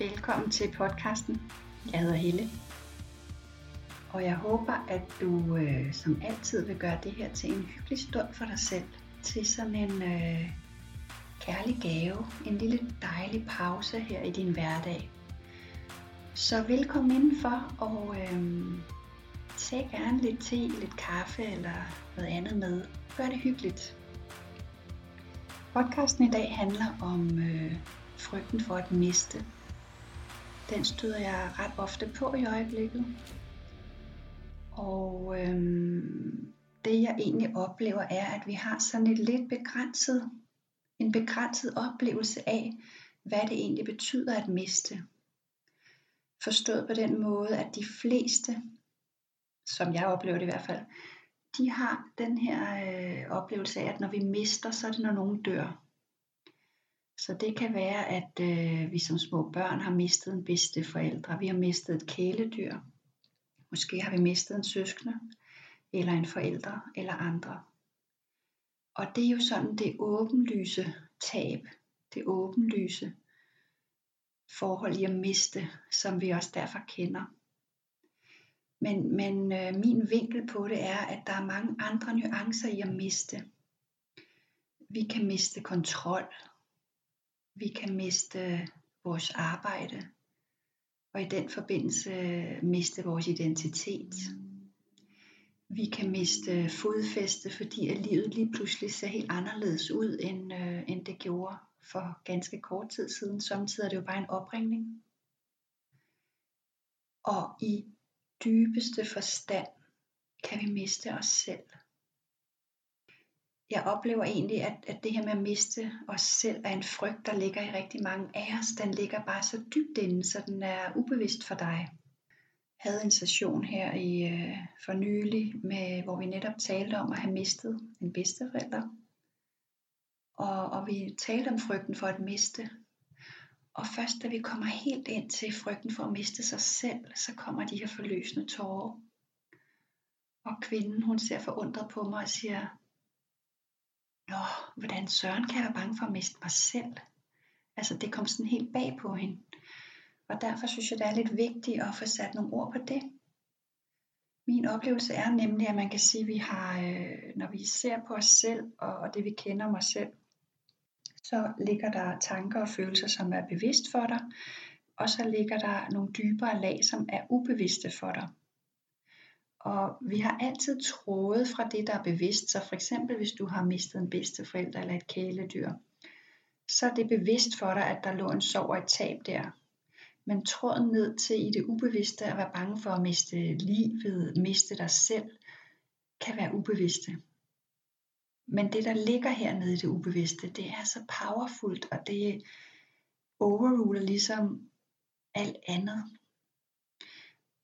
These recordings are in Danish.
Velkommen til podcasten. Jeg hedder Helle. Og jeg håber, at du øh, som altid vil gøre det her til en hyggelig stund for dig selv. Til sådan en øh, kærlig gave. En lille dejlig pause her i din hverdag. Så velkommen indenfor og øh, tag gerne lidt te, lidt kaffe eller noget andet med. Gør det hyggeligt. Podcasten i dag handler om øh, frygten for at miste. Den støder jeg ret ofte på i øjeblikket. Og øhm, det jeg egentlig oplever er, at vi har sådan et lidt begrænset, en begrænset oplevelse af, hvad det egentlig betyder at miste. Forstået på den måde, at de fleste, som jeg oplever det i hvert fald, de har den her øh, oplevelse af, at når vi mister, så er det når nogen dør. Så det kan være, at øh, vi som små børn har mistet en bedste forældre. Vi har mistet et kæledyr. Måske har vi mistet en søskende, eller en forælder, eller andre. Og det er jo sådan det åbenlyse tab, det åbenlyse forhold i at miste, som vi også derfor kender. Men, men øh, min vinkel på det er, at der er mange andre nuancer i at miste. Vi kan miste kontrol, vi kan miste vores arbejde, og i den forbindelse miste vores identitet. Vi kan miste fodfæste, fordi at livet lige pludselig ser helt anderledes ud, end, øh, end det gjorde for ganske kort tid siden. Samtidig er det jo bare en opringning. Og i dybeste forstand kan vi miste os selv jeg oplever egentlig, at, at det her med at miste os selv er en frygt, der ligger i rigtig mange af os. Den ligger bare så dybt inde, så den er ubevidst for dig. Jeg havde en session her i øh, for nylig, med, hvor vi netop talte om at have mistet en bedsteforælder. Og, og vi talte om frygten for at miste. Og først da vi kommer helt ind til frygten for at miste sig selv, så kommer de her forløsende tårer. Og kvinden, hun ser forundret på mig og siger, Nå, hvordan søren kan jeg være bange for at miste mig selv? Altså det kom sådan helt bag på hende. Og derfor synes jeg, det er lidt vigtigt at få sat nogle ord på det. Min oplevelse er nemlig, at man kan sige, at vi har, øh, når vi ser på os selv og, og det vi kender om os selv, så ligger der tanker og følelser, som er bevidst for dig, og så ligger der nogle dybere lag, som er ubevidste for dig. Og vi har altid troet fra det, der er bevidst. Så for eksempel, hvis du har mistet en bedsteforælder eller et kæledyr, så er det bevidst for dig, at der lå en sorg og et tab der. Men tråden ned til i det ubevidste at være bange for at miste livet, miste dig selv, kan være ubevidste. Men det, der ligger hernede i det ubevidste, det er så powerfult, og det overruler ligesom alt andet.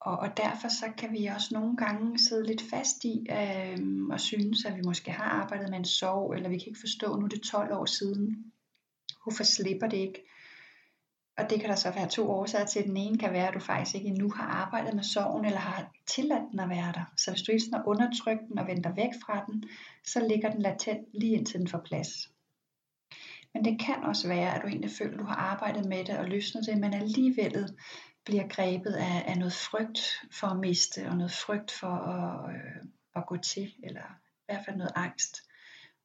Og, og derfor så kan vi også nogle gange sidde lidt fast i øh, og synes, at vi måske har arbejdet med en sorg, eller vi kan ikke forstå, nu er det 12 år siden. Hvorfor slipper det ikke? Og det kan der så være to årsager til. Den ene kan være, at du faktisk ikke endnu har arbejdet med sorgen, eller har tilladt den at være der. Så hvis du ikke har undertrykt den og venter væk fra den, så ligger den latent lige indtil den får plads. Men det kan også være, at du egentlig føler, at du har arbejdet med det og løsnet det, men alligevel bliver grebet af, af noget frygt for at miste, og noget frygt for at, øh, at gå til, eller i hvert fald noget angst.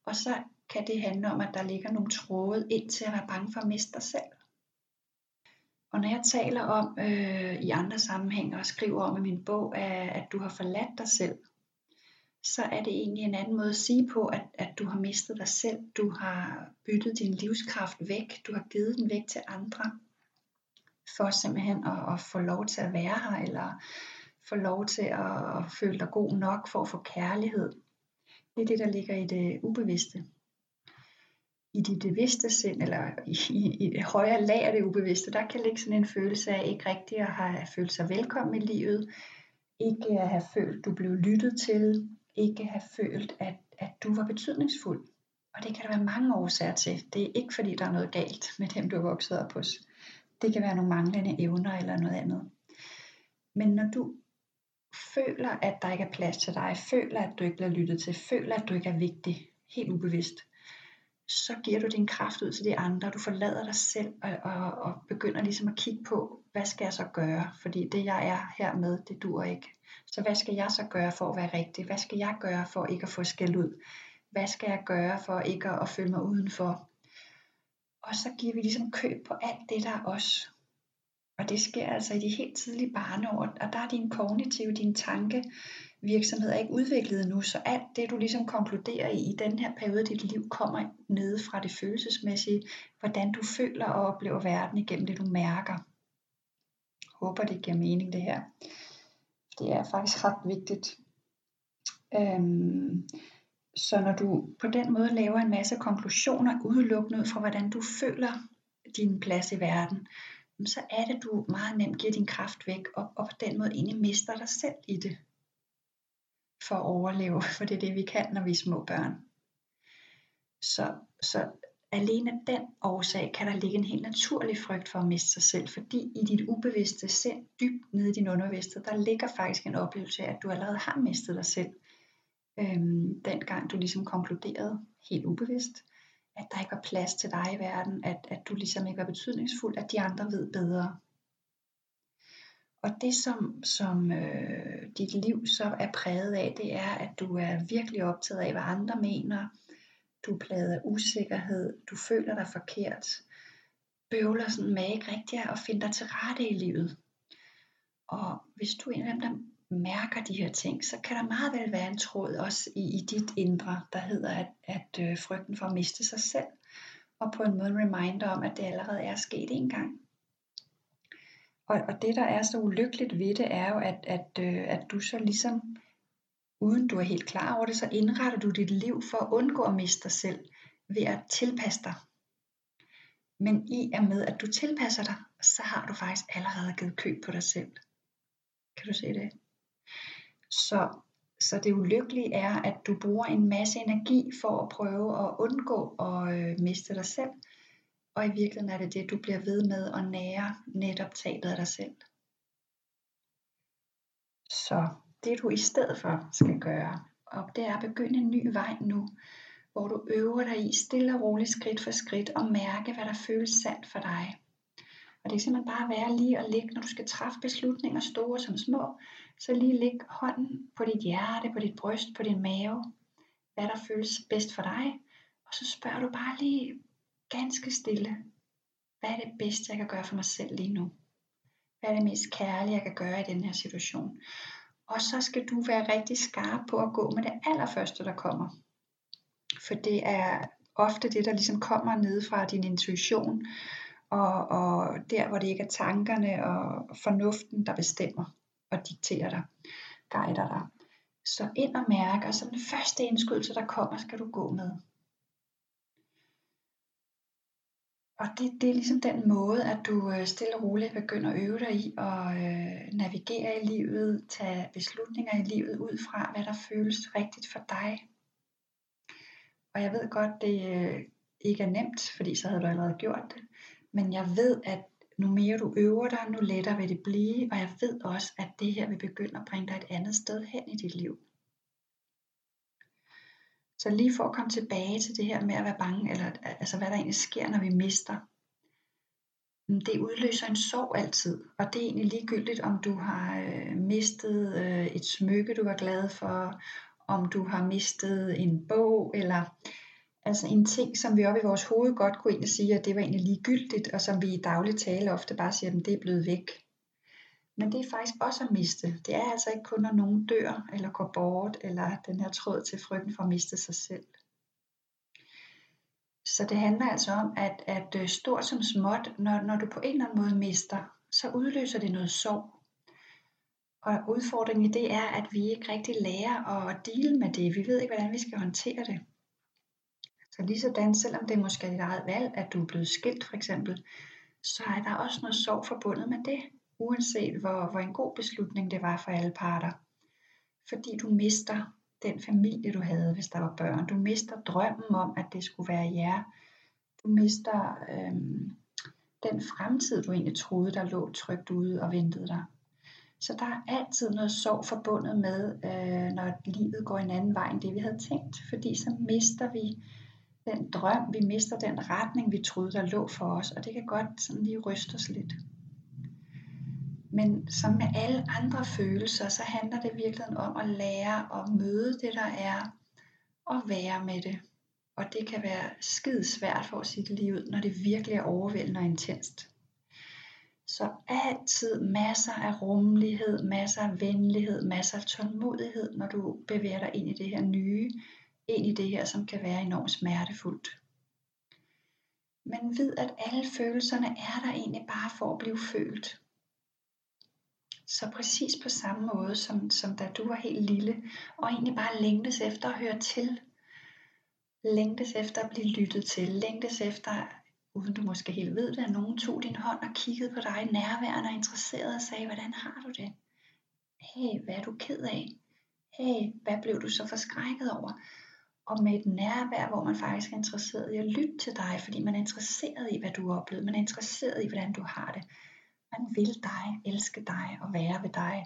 Og så kan det handle om, at der ligger nogle tråde ind til at være bange for at miste dig selv. Og når jeg taler om øh, i andre sammenhænge og skriver om i min bog, at, at du har forladt dig selv, så er det egentlig en anden måde at sige på, at, at du har mistet dig selv. Du har byttet din livskraft væk. Du har givet den væk til andre for simpelthen at, at få lov til at være her, eller få lov til at, at føle dig god nok for at få kærlighed. Det er det, der ligger i det ubevidste. I dit bevidste sind, eller i, i, i det højere lag af det ubevidste, der kan ligge sådan en følelse af ikke rigtig at have følt sig velkommen i livet, ikke at have følt, du blev lyttet til, ikke have følt, at, at du var betydningsfuld. Og det kan der være mange årsager til. Det er ikke fordi, der er noget galt med dem, du er vokset op hos. Det kan være nogle manglende evner eller noget andet. Men når du føler, at der ikke er plads til dig, føler, at du ikke bliver lyttet til, føler, at du ikke er vigtig, helt ubevidst, så giver du din kraft ud til de andre, du forlader dig selv og, og, og begynder ligesom at kigge på, hvad skal jeg så gøre, fordi det jeg er her med, det dur ikke. Så hvad skal jeg så gøre for at være rigtig? Hvad skal jeg gøre for ikke at få skæld ud? Hvad skal jeg gøre for ikke at, at føle mig udenfor? Og så giver vi ligesom køb på alt det, der er os. Og det sker altså i de helt tidlige barneår, og der er din kognitive, din tanke, virksomhed er ikke udviklet nu, så alt det du ligesom konkluderer i, i den her periode af dit liv, kommer nede fra det følelsesmæssige, hvordan du føler og oplever verden igennem det du mærker. Jeg håber det giver mening det her. Det er faktisk ret vigtigt. Øhm, så når du på den måde laver en masse konklusioner udelukkende ud fra hvordan du føler din plads i verden, så er det du meget nemt giver din kraft væk og, og på den måde egentlig mister dig selv i det for at overleve, for det er det vi kan, når vi er små børn. Så, så alene den årsag kan der ligge en helt naturlig frygt for at miste sig selv, fordi i dit ubevidste sind, dybt nede i din underbevidsthed, der ligger faktisk en oplevelse af, at du allerede har mistet dig selv. Øhm, dengang du ligesom konkluderede helt ubevidst, at der ikke var plads til dig i verden, at, at du ligesom ikke var betydningsfuld, at de andre ved bedre. Og det som, som øh, dit liv så er præget af, det er, at du er virkelig optaget af, hvad andre mener. Du er plaget af usikkerhed, du føler dig forkert, bøvler sådan med ikke rigtigt at finde dig til rette i livet. Og hvis du er en af dem, der mærker de her ting, så kan der meget vel være en tråd også i, i dit indre, der hedder, at, at øh, frygten for at miste sig selv, og på en måde en reminder om, at det allerede er sket en gang. Og, og det der er så ulykkeligt ved det, er jo, at, at, øh, at du så ligesom, uden du er helt klar over det, så indretter du dit liv for at undgå at miste dig selv, ved at tilpasse dig. Men i og med, at du tilpasser dig, så har du faktisk allerede givet køb på dig selv. Kan du se det? Så, så det ulykkelige er, at du bruger en masse energi for at prøve at undgå at øh, miste dig selv, og i virkeligheden er det det, du bliver ved med at nære netop tabet af dig selv. Så det du i stedet for skal gøre, og det er at begynde en ny vej nu, hvor du øver dig i stille og roligt skridt for skridt og mærke, hvad der føles sandt for dig. Og det er simpelthen bare at være lige og ligge, når du skal træffe beslutninger, store som små, så lige læg hånden på dit hjerte, på dit bryst, på din mave, hvad der føles bedst for dig. Og så spørger du bare lige, ganske stille, hvad er det bedste, jeg kan gøre for mig selv lige nu? Hvad er det mest kærlige, jeg kan gøre i den her situation? Og så skal du være rigtig skarp på at gå med det allerførste, der kommer. For det er ofte det, der ligesom kommer ned fra din intuition, og, og der, hvor det ikke er tankerne og fornuften, der bestemmer og dikterer dig, guider dig. Så ind og mærke, og så den første indskydelse, der kommer, skal du gå med. Og det, det er ligesom den måde, at du øh, stille og roligt begynder at øve dig i at øh, navigere i livet, tage beslutninger i livet ud fra, hvad der føles rigtigt for dig. Og jeg ved godt, det øh, ikke er nemt, fordi så havde du allerede gjort det. Men jeg ved, at nu mere du øver dig, nu lettere vil det blive, og jeg ved også, at det her vil begynde at bringe dig et andet sted hen i dit liv. Så lige for at komme tilbage til det her med at være bange, eller altså hvad der egentlig sker, når vi mister. Det udløser en sorg altid, og det er egentlig ligegyldigt, om du har øh, mistet øh, et smykke, du var glad for, om du har mistet en bog, eller altså en ting, som vi oppe i vores hoved godt kunne egentlig sige, at det var egentlig ligegyldigt, og som vi i daglig tale ofte bare siger, at det er blevet væk. Men det er faktisk også at miste. Det er altså ikke kun, når nogen dør eller går bort, eller den her tråd til frygten for at miste sig selv. Så det handler altså om, at, at øh, stort som småt, når, når du på en eller anden måde mister, så udløser det noget sorg. Og udfordringen i det er, at vi ikke rigtig lærer at dele med det. Vi ved ikke, hvordan vi skal håndtere det. Så lige sådan, selvom det måske er dit eget valg, at du er blevet skilt for eksempel, så er der også noget sorg forbundet med det uanset hvor, hvor en god beslutning det var for alle parter. Fordi du mister den familie, du havde, hvis der var børn. Du mister drømmen om, at det skulle være jer. Du mister øhm, den fremtid, du egentlig troede, der lå trygt ude og ventede dig. Så der er altid noget sorg forbundet med, øh, når livet går en anden vej end det, vi havde tænkt. Fordi så mister vi den drøm, vi mister den retning, vi troede, der lå for os, og det kan godt sådan lige ryste os lidt. Men som med alle andre følelser, så handler det virkelig om at lære at møde det, der er, og være med det. Og det kan være skide svært for at sige det lige ud, når det virkelig er overvældende og intenst. Så altid masser af rummelighed, masser af venlighed, masser af tålmodighed, når du bevæger dig ind i det her nye, ind i det her, som kan være enormt smertefuldt. Men vid, at alle følelserne er der egentlig bare for at blive følt. Så præcis på samme måde, som, som da du var helt lille, og egentlig bare længtes efter at høre til. Længtes efter at blive lyttet til. Længtes efter, uden du måske helt ved det, at nogen tog din hånd og kiggede på dig nærværende og interesseret og sagde, hvordan har du det? Hey, hvad er du ked af? Hey, hvad blev du så forskrækket over? Og med et nærvær, hvor man faktisk er interesseret i at lytte til dig, fordi man er interesseret i, hvad du har oplevet. Man er interesseret i, hvordan du har det. Man vil dig, elske dig og være ved dig.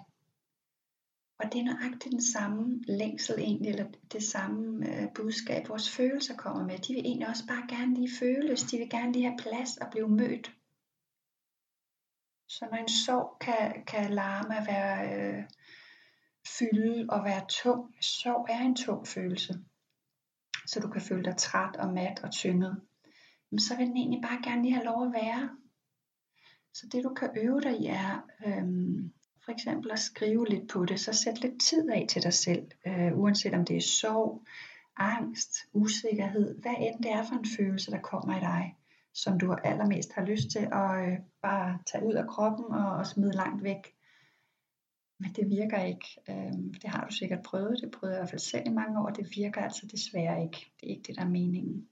Og det er nøjagtigt den samme længsel egentlig, eller det samme øh, budskab, vores følelser kommer med. De vil egentlig også bare gerne lige føles, de vil gerne lige have plads og blive mødt. Så når en sorg kan, kan larme at være øh, fylde og være tung, sorg er en tung følelse, så du kan føle dig træt og mat og tynget, så vil den egentlig bare gerne lige have lov at være. Så det du kan øve dig i er øhm, for eksempel at skrive lidt på det, så sæt lidt tid af til dig selv, øh, uanset om det er sorg, angst, usikkerhed, hvad end det er for en følelse, der kommer i dig, som du allermest har lyst til at øh, bare tage ud af kroppen og, og smide langt væk. Men det virker ikke. Øhm, det har du sikkert prøvet. Det prøvede jeg i hvert fald selv i mange år. Det virker altså desværre ikke. Det er ikke det, der er meningen.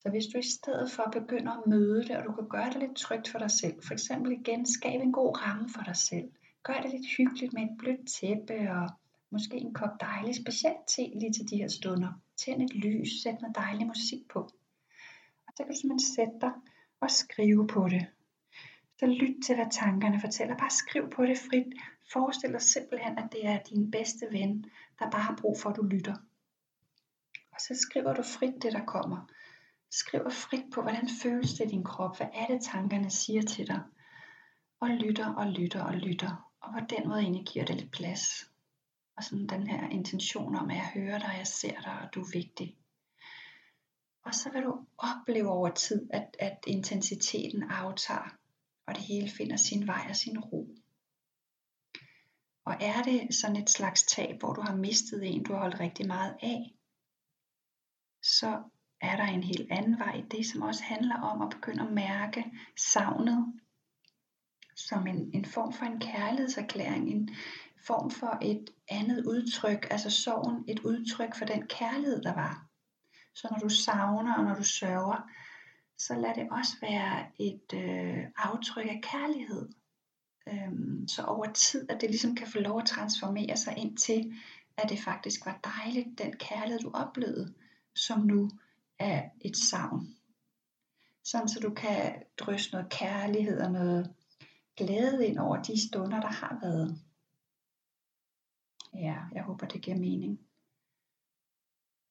Så hvis du i stedet for begynder at møde det, og du kan gøre det lidt trygt for dig selv, for eksempel igen, skab en god ramme for dig selv. Gør det lidt hyggeligt med et blødt tæppe og måske en kop dejlig specielt te lige til de her stunder. Tænd et lys, sæt noget dejlig musik på. Og så kan du simpelthen sætte dig og skrive på det. Så lyt til, hvad tankerne fortæller. Bare skriv på det frit. Forestil dig simpelthen, at det er din bedste ven, der bare har brug for, at du lytter. Og så skriver du frit det, der kommer. Skriver frit på, hvordan føles det i din krop? Hvad er det, tankerne siger til dig? Og lytter og lytter og lytter. Og på den måde egentlig giver det lidt plads. Og sådan den her intention om, at jeg hører dig, jeg ser dig, og du er vigtig. Og så vil du opleve over tid, at, at intensiteten aftager, og det hele finder sin vej og sin ro. Og er det sådan et slags tab, hvor du har mistet en, du har holdt rigtig meget af, så er der en helt anden vej. Det som også handler om at begynde at mærke savnet som en, en form for en kærlighedserklæring, en form for et andet udtryk, altså sorgen et udtryk for den kærlighed, der var. Så når du savner og når du sørger, så lad det også være et øh, aftryk af kærlighed. Øhm, så over tid, at det ligesom kan få lov at transformere sig ind til, at det faktisk var dejligt, den kærlighed du oplevede, som nu er et savn. Sådan så du kan drysse noget kærlighed og noget glæde ind over de stunder, der har været. Ja, jeg håber det giver mening.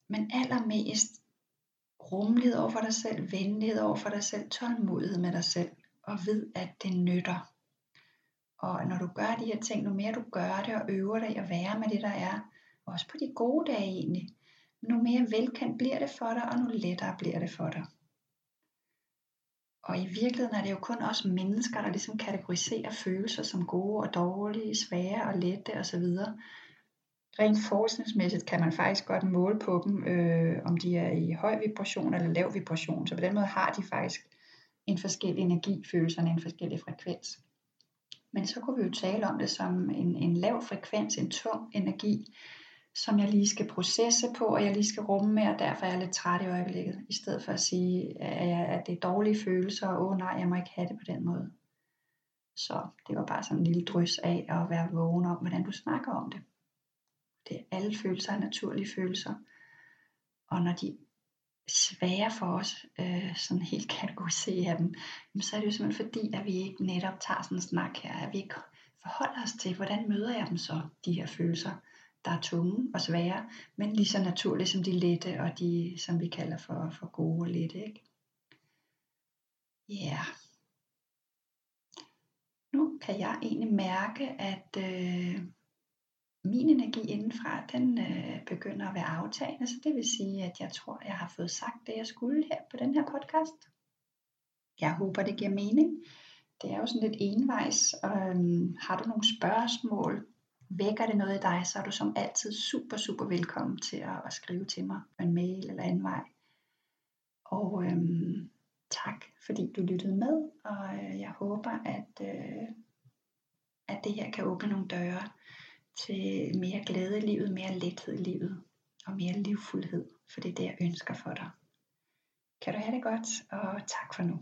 Men allermest rummelighed over for dig selv, venlighed over for dig selv, tålmodighed med dig selv, og ved, at det nytter. Og når du gør de her ting, nu mere du gør det og øver dig at være med det, der er, også på de gode dage egentlig, nu mere velkendt bliver det for dig, og nu lettere bliver det for dig. Og i virkeligheden er det jo kun os mennesker, der ligesom kategoriserer følelser som gode og dårlige, svære og lette osv. Rent forskningsmæssigt kan man faktisk godt måle på dem, øh, om de er i høj vibration eller lav vibration. Så på den måde har de faktisk en forskellig energi, følelserne en forskellig frekvens. Men så kunne vi jo tale om det som en, en lav frekvens, en tung energi, som jeg lige skal processe på, og jeg lige skal rumme med, og derfor er jeg lidt træt i øjeblikket, i stedet for at sige, at, jeg, at det er dårlige følelser, og åh oh, nej, jeg må ikke have det på den måde. Så det var bare sådan en lille drys af at være vågen om, hvordan du snakker om det. Det er alle følelser er naturlige følelser. Og når de svære for os, øh, sådan helt kategorisere dem, så er det jo simpelthen fordi, at vi ikke netop tager sådan en snak her, at vi ikke forholder os til, hvordan møder jeg dem så, de her følelser der er tunge og svære, men lige så naturlige som de lette og de, som vi kalder for, for gode og lette. Ikke? Ja. Yeah. Nu kan jeg egentlig mærke, at øh, min energi indenfra, den øh, begynder at være aftagende, så det vil sige, at jeg tror, jeg har fået sagt det, jeg skulle her på den her podcast. Jeg håber, det giver mening. Det er jo sådan lidt envejs, og øhm, har du nogle spørgsmål, vækker det noget i dig, så er du som altid super, super velkommen til at, at skrive til mig på en mail eller anden vej. Og øhm, tak, fordi du lyttede med, og øh, jeg håber, at, øh, at det her kan åbne nogle døre til mere glæde i livet, mere lethed i livet og mere livfuldhed, for det er det, jeg ønsker for dig. Kan du have det godt, og tak for nu.